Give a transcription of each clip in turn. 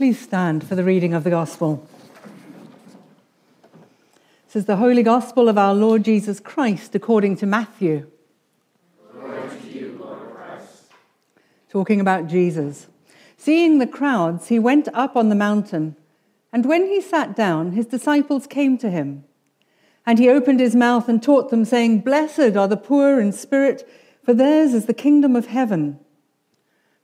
Please stand for the reading of the Gospel. This is the Holy Gospel of our Lord Jesus Christ according to Matthew. To you, Talking about Jesus. Seeing the crowds, he went up on the mountain, and when he sat down, his disciples came to him. And he opened his mouth and taught them, saying, Blessed are the poor in spirit, for theirs is the kingdom of heaven.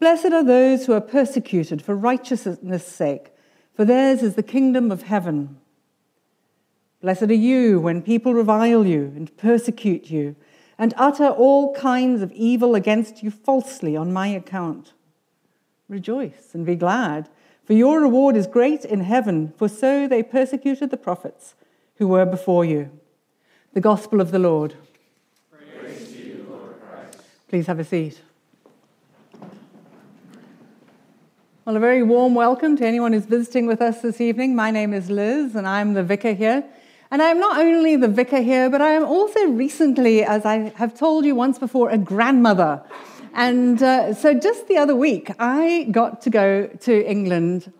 Blessed are those who are persecuted for righteousness' sake, for theirs is the kingdom of heaven. Blessed are you when people revile you and persecute you and utter all kinds of evil against you falsely on my account. Rejoice and be glad, for your reward is great in heaven, for so they persecuted the prophets who were before you. The Gospel of the Lord. Praise to you, Lord Christ. Please have a seat. Well, a very warm welcome to anyone who's visiting with us this evening. My name is Liz, and I'm the vicar here. And I am not only the vicar here, but I am also recently, as I have told you once before, a grandmother. And uh, so just the other week, I got to go to England.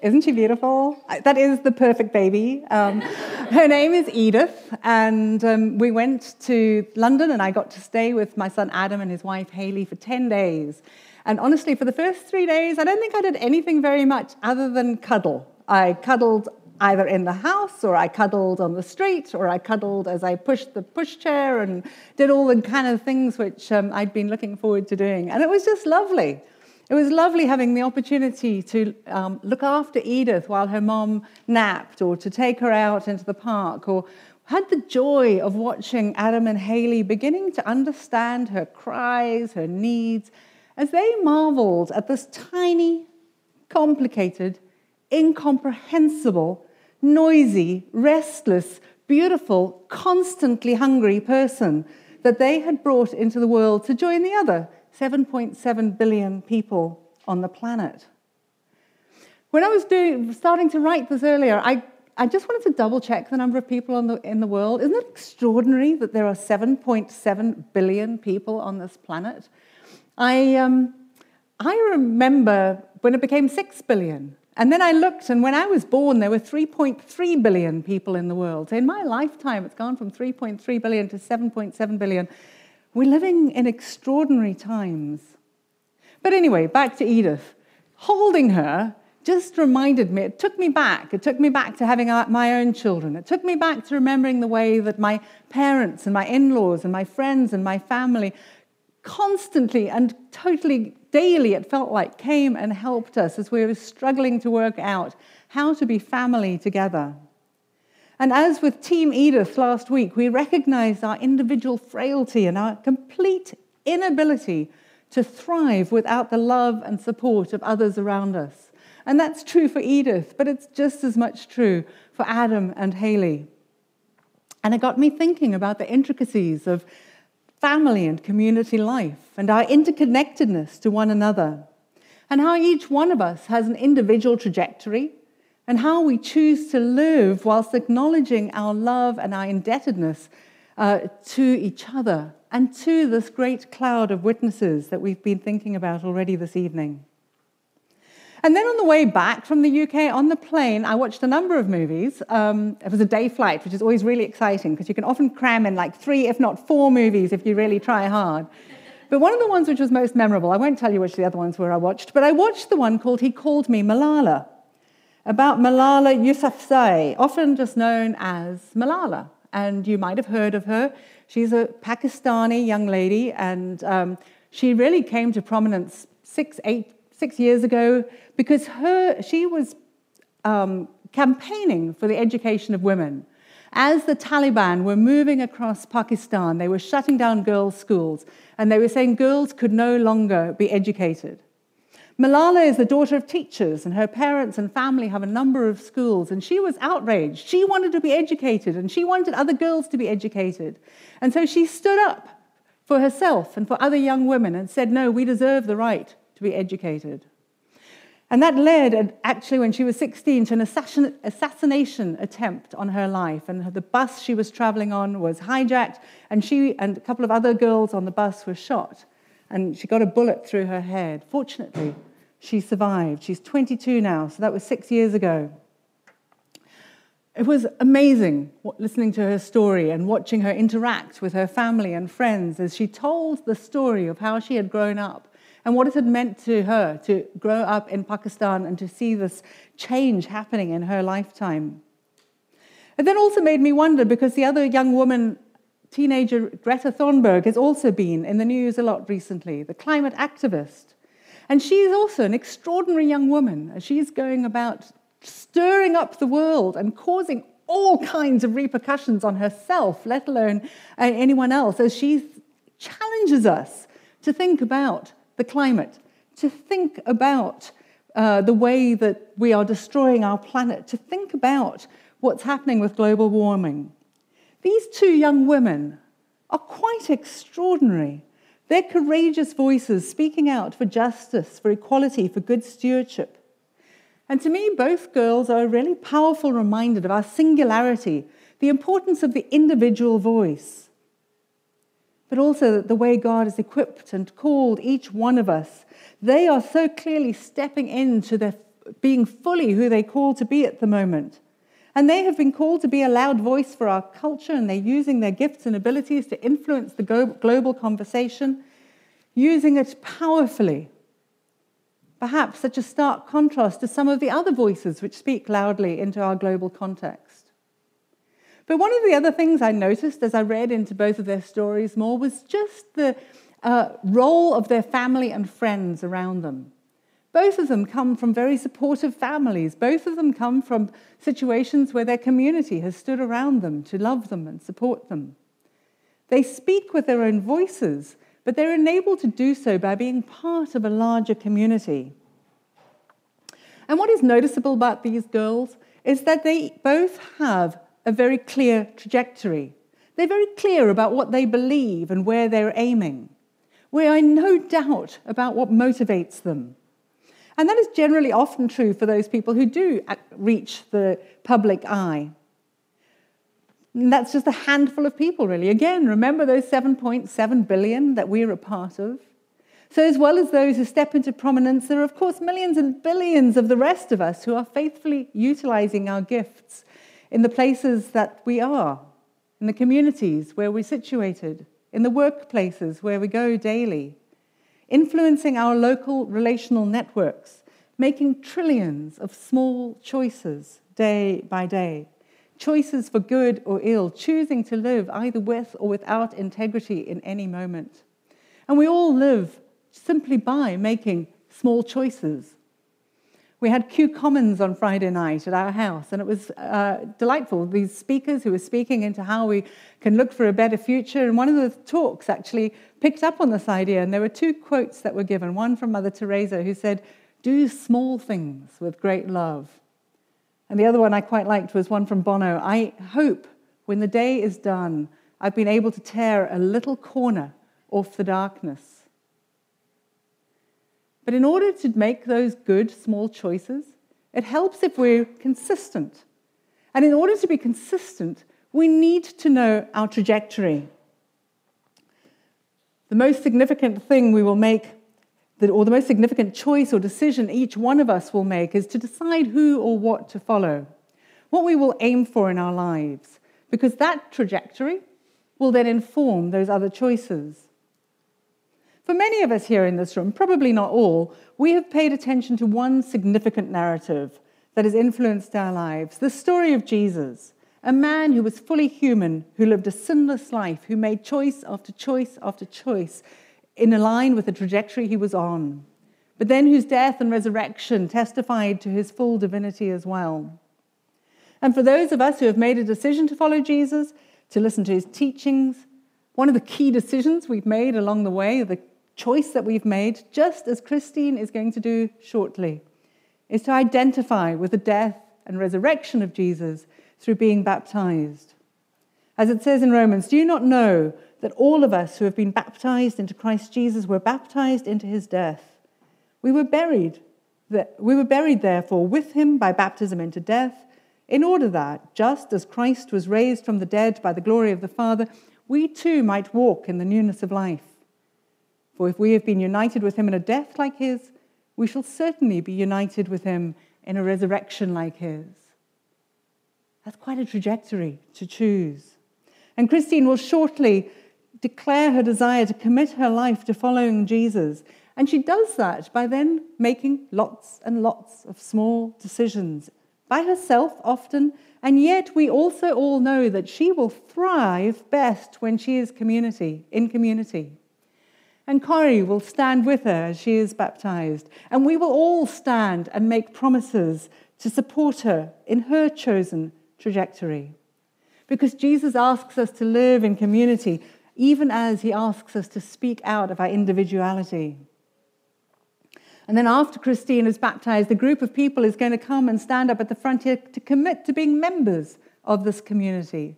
Isn't she beautiful? That is the perfect baby. Um, her name is Edith, and um, we went to London, and I got to stay with my son Adam and his wife Haley for 10 days. And honestly, for the first three days, I don't think I did anything very much other than cuddle. I cuddled either in the house or I cuddled on the street or I cuddled as I pushed the pushchair and did all the kind of things which um, I'd been looking forward to doing. And it was just lovely. It was lovely having the opportunity to um, look after Edith while her mom napped or to take her out into the park or had the joy of watching Adam and Haley beginning to understand her cries, her needs, as they marveled at this tiny, complicated, incomprehensible, noisy, restless, beautiful, constantly hungry person that they had brought into the world to join the other 7.7 billion people on the planet. When I was doing, starting to write this earlier, I, I just wanted to double check the number of people the, in the world. Isn't it extraordinary that there are 7.7 billion people on this planet? I, um, I remember when it became 6 billion. And then I looked, and when I was born, there were 3.3 billion people in the world. So in my lifetime, it's gone from 3.3 billion to 7.7 billion. We're living in extraordinary times. But anyway, back to Edith. Holding her just reminded me, it took me back. It took me back to having my own children. It took me back to remembering the way that my parents and my in laws and my friends and my family constantly and totally daily, it felt like, came and helped us as we were struggling to work out how to be family together. And as with Team Edith last week, we recognized our individual frailty and our complete inability to thrive without the love and support of others around us. And that's true for Edith, but it's just as much true for Adam and Haley. And it got me thinking about the intricacies of family and community life and our interconnectedness to one another, and how each one of us has an individual trajectory, and how we choose to live whilst acknowledging our love and our indebtedness uh, to each other and to this great cloud of witnesses that we've been thinking about already this evening. And then on the way back from the UK on the plane, I watched a number of movies. Um, it was a day flight, which is always really exciting because you can often cram in like three, if not four movies if you really try hard. But one of the ones which was most memorable, I won't tell you which the other ones were I watched, but I watched the one called He Called Me Malala, about Malala Yousafzai, often just known as Malala. And you might have heard of her. She's a Pakistani young lady, and um, she really came to prominence six, eight, six years ago because her, she was um, campaigning for the education of women. As the Taliban were moving across Pakistan, they were shutting down girls' schools and they were saying girls could no longer be educated. Malala is the daughter of teachers, and her parents and family have a number of schools, and she was outraged. She wanted to be educated, and she wanted other girls to be educated. And so she stood up for herself and for other young women and said, No, we deserve the right to be educated. And that led, actually, when she was 16, to an assassination attempt on her life. And the bus she was traveling on was hijacked, and she and a couple of other girls on the bus were shot. And she got a bullet through her head. Fortunately, she survived. She's 22 now, so that was six years ago. It was amazing listening to her story and watching her interact with her family and friends as she told the story of how she had grown up and what it had meant to her to grow up in Pakistan and to see this change happening in her lifetime. It then also made me wonder because the other young woman, teenager Greta Thunberg, has also been in the news a lot recently, the climate activist. And she is also an extraordinary young woman. As she's going about stirring up the world and causing all kinds of repercussions on herself, let alone uh, anyone else, as she challenges us to think about the climate, to think about uh, the way that we are destroying our planet, to think about what's happening with global warming. These two young women are quite extraordinary. They're courageous voices speaking out for justice, for equality, for good stewardship. And to me, both girls are a really powerful reminder of our singularity, the importance of the individual voice but also the way God has equipped and called each one of us. They are so clearly stepping into their being fully who they call to be at the moment. And they have been called to be a loud voice for our culture, and they're using their gifts and abilities to influence the global conversation, using it powerfully. Perhaps such a stark contrast to some of the other voices which speak loudly into our global context. But one of the other things I noticed as I read into both of their stories more was just the uh, role of their family and friends around them. Both of them come from very supportive families. Both of them come from situations where their community has stood around them to love them and support them. They speak with their own voices, but they're enabled to do so by being part of a larger community. And what is noticeable about these girls is that they both have a very clear trajectory. They're very clear about what they believe and where they're aiming. We are in no doubt about what motivates them. And that is generally often true for those people who do reach the public eye. And that's just a handful of people, really. Again, remember those 7.7 billion that we're a part of? So, as well as those who step into prominence, there are, of course, millions and billions of the rest of us who are faithfully utilizing our gifts in the places that we are, in the communities where we're situated, in the workplaces where we go daily, influencing our local relational networks, making trillions of small choices day by day, choices for good or ill, choosing to live either with or without integrity in any moment. And we all live simply by making small choices we had Q Commons on Friday night at our house, and it was uh, delightful. These speakers who were speaking into how we can look for a better future. And one of the talks actually picked up on this idea, and there were two quotes that were given one from Mother Teresa, who said, Do small things with great love. And the other one I quite liked was one from Bono I hope when the day is done, I've been able to tear a little corner off the darkness but in order to make those good small choices, it helps if we're consistent. And in order to be consistent, we need to know our trajectory. The most significant thing we will make, or the most significant choice or decision each one of us will make, is to decide who or what to follow, what we will aim for in our lives, because that trajectory will then inform those other choices. For many of us here in this room, probably not all, we have paid attention to one significant narrative that has influenced our lives the story of Jesus, a man who was fully human, who lived a sinless life, who made choice after choice after choice in line with the trajectory he was on, but then whose death and resurrection testified to his full divinity as well. And for those of us who have made a decision to follow Jesus, to listen to his teachings, one of the key decisions we've made along the way, the choice that we've made, just as Christine is going to do shortly, is to identify with the death and resurrection of Jesus through being baptized. As it says in Romans, do you not know that all of us who have been baptized into Christ Jesus were baptized into his death? We were buried. We were buried, therefore, with him by baptism into death, in order that, just as Christ was raised from the dead by the glory of the Father, we too might walk in the newness of life. For if we have been united with him in a death like his, we shall certainly be united with him in a resurrection like his. That's quite a trajectory to choose. And Christine will shortly declare her desire to commit her life to following Jesus. And she does that by then making lots and lots of small decisions, by herself often. And yet, we also all know that she will thrive best when she is community, in community. And Corrie will stand with her as she is baptized. And we will all stand and make promises to support her in her chosen trajectory. Because Jesus asks us to live in community, even as he asks us to speak out of our individuality. And then after Christine is baptized, a group of people is going to come and stand up at the front here to commit to being members of this community.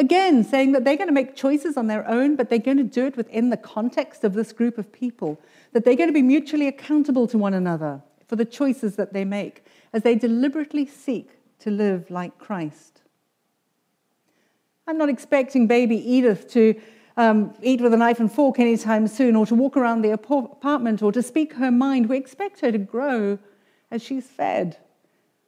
Again, saying that they're going to make choices on their own, but they're going to do it within the context of this group of people, that they're going to be mutually accountable to one another for the choices that they make as they deliberately seek to live like Christ. I'm not expecting baby Edith to um, eat with a knife and fork anytime soon, or to walk around the apartment, or to speak her mind. We expect her to grow as she's fed.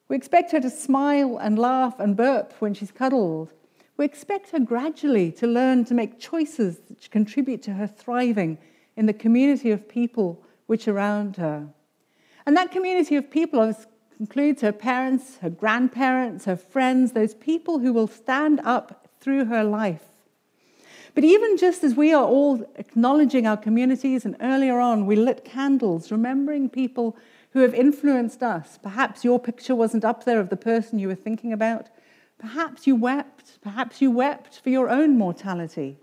We expect her to smile and laugh and burp when she's cuddled. We expect her gradually to learn to make choices that contribute to her thriving in the community of people which around her. And that community of people includes her parents, her grandparents, her friends, those people who will stand up through her life. But even just as we are all acknowledging our communities, and earlier on we lit candles, remembering people who have influenced us. Perhaps your picture wasn't up there of the person you were thinking about. Perhaps you wept. Perhaps you wept for your own mortality.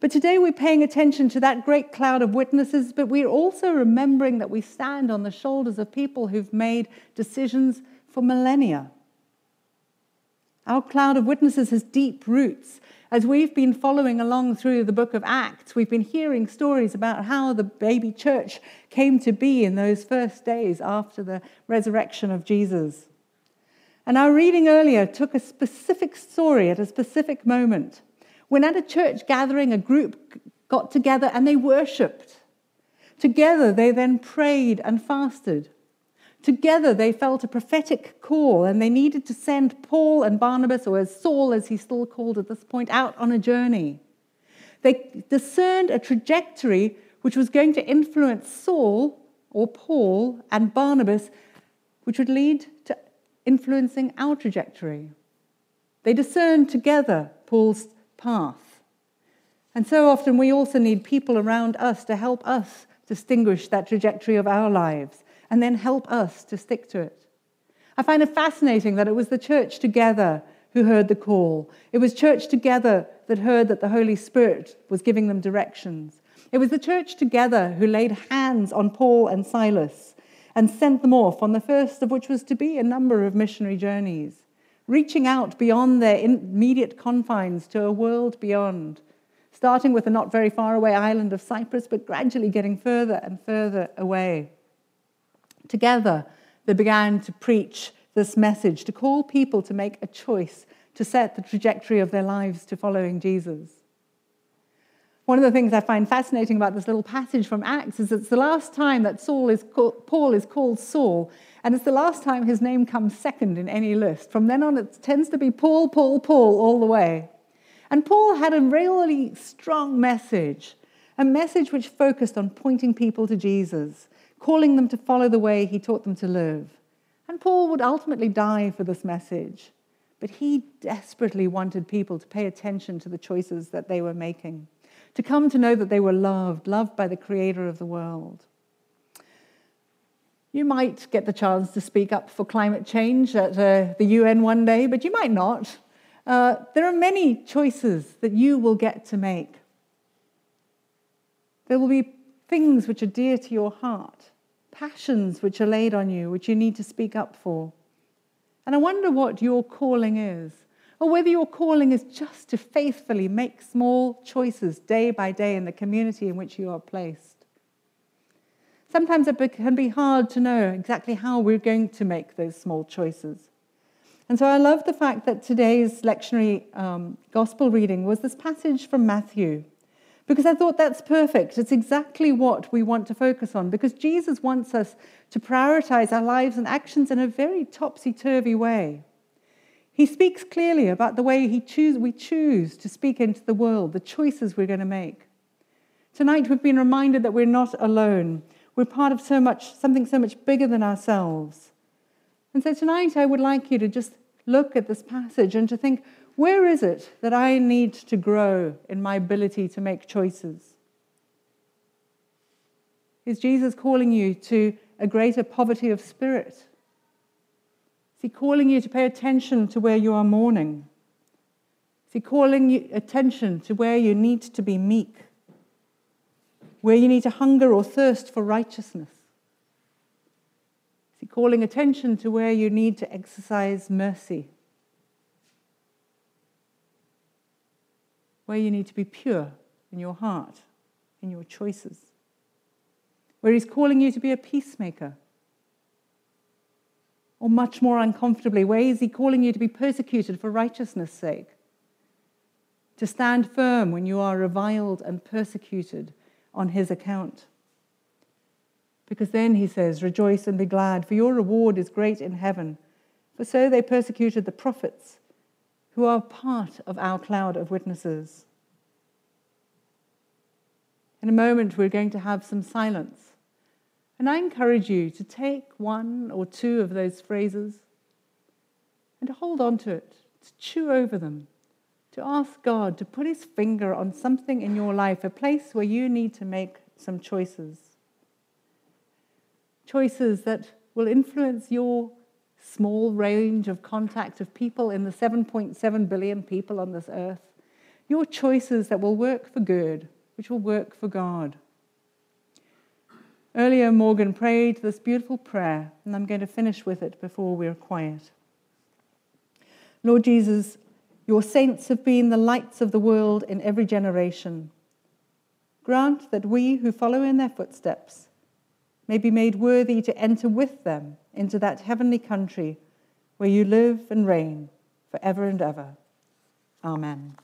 But today we're paying attention to that great cloud of witnesses, but we're also remembering that we stand on the shoulders of people who've made decisions for millennia. Our cloud of witnesses has deep roots. As we've been following along through the book of Acts, we've been hearing stories about how the baby church came to be in those first days after the resurrection of Jesus. And our reading earlier took a specific story at a specific moment when, at a church gathering, a group got together and they worshipped. Together, they then prayed and fasted. Together, they felt a prophetic call and they needed to send Paul and Barnabas, or as Saul, as he's still called at this point, out on a journey. They discerned a trajectory which was going to influence Saul or Paul and Barnabas, which would lead to influencing our trajectory. They discern together Paul's path. And so often we also need people around us to help us distinguish that trajectory of our lives and then help us to stick to it. I find it fascinating that it was the church together who heard the call. It was church together that heard that the Holy Spirit was giving them directions. It was the church together who laid hands on Paul and Silas and sent them off on the first of which was to be a number of missionary journeys, reaching out beyond their immediate confines to a world beyond, starting with the not very far away island of Cyprus, but gradually getting further and further away. Together, they began to preach this message, to call people to make a choice to set the trajectory of their lives to following Jesus. One of the things I find fascinating about this little passage from Acts is it's the last time that Saul is Paul is called Saul, and it's the last time his name comes second in any list. From then on, it tends to be Paul, Paul, Paul all the way. And Paul had a really strong message, a message which focused on pointing people to Jesus, calling them to follow the way he taught them to live. And Paul would ultimately die for this message. But he desperately wanted people to pay attention to the choices that they were making, to come to know that they were loved, loved by the creator of the world. You might get the chance to speak up for climate change at uh, the UN one day, but you might not. Uh, there are many choices that you will get to make. There will be things which are dear to your heart, passions which are laid on you, which you need to speak up for. And I wonder what your calling is, or whether your calling is just to faithfully make small choices day by day in the community in which you are placed. Sometimes it can be hard to know exactly how we're going to make those small choices. And so I love the fact that today's lectionary um, gospel reading was this passage from Matthew because I thought that's perfect. It's exactly what we want to focus on because Jesus wants us to prioritize our lives and actions in a very topsy turvy way. He speaks clearly about the way he choose, we choose to speak into the world, the choices we're going to make. Tonight, we've been reminded that we're not alone. We're part of so much, something so much bigger than ourselves. And so tonight, I would like you to just look at this passage and to think where is it that I need to grow in my ability to make choices? Is Jesus calling you to a greater poverty of spirit? Is he calling you to pay attention to where you are mourning? Is he calling you attention to where you need to be meek? Where you need to hunger or thirst for righteousness? Is he calling attention to where you need to exercise mercy? where you need to be pure in your heart, in your choices, where He's calling you to be a peacemaker. Or much more uncomfortably, where is He calling you to be persecuted for righteousness' sake? To stand firm when you are reviled and persecuted on His account. Because then, He says, rejoice and be glad, for your reward is great in heaven. For so they persecuted the prophets who are part of our cloud of witnesses. In a moment, we're going to have some silence. And I encourage you to take one or two of those phrases and to hold on to it, to chew over them, to ask God to put his finger on something in your life, a place where you need to make some choices. Choices that will influence your small range of contact of people in the 7.7 billion people on this earth. Your choices that will work for good, which will work for God. Earlier, Morgan prayed this beautiful prayer, and I'm going to finish with it before we're quiet. Lord Jesus, your saints have been the lights of the world in every generation. Grant that we who follow in their footsteps may be made worthy to enter with them into that heavenly country where you live and reign forever and ever. Amen.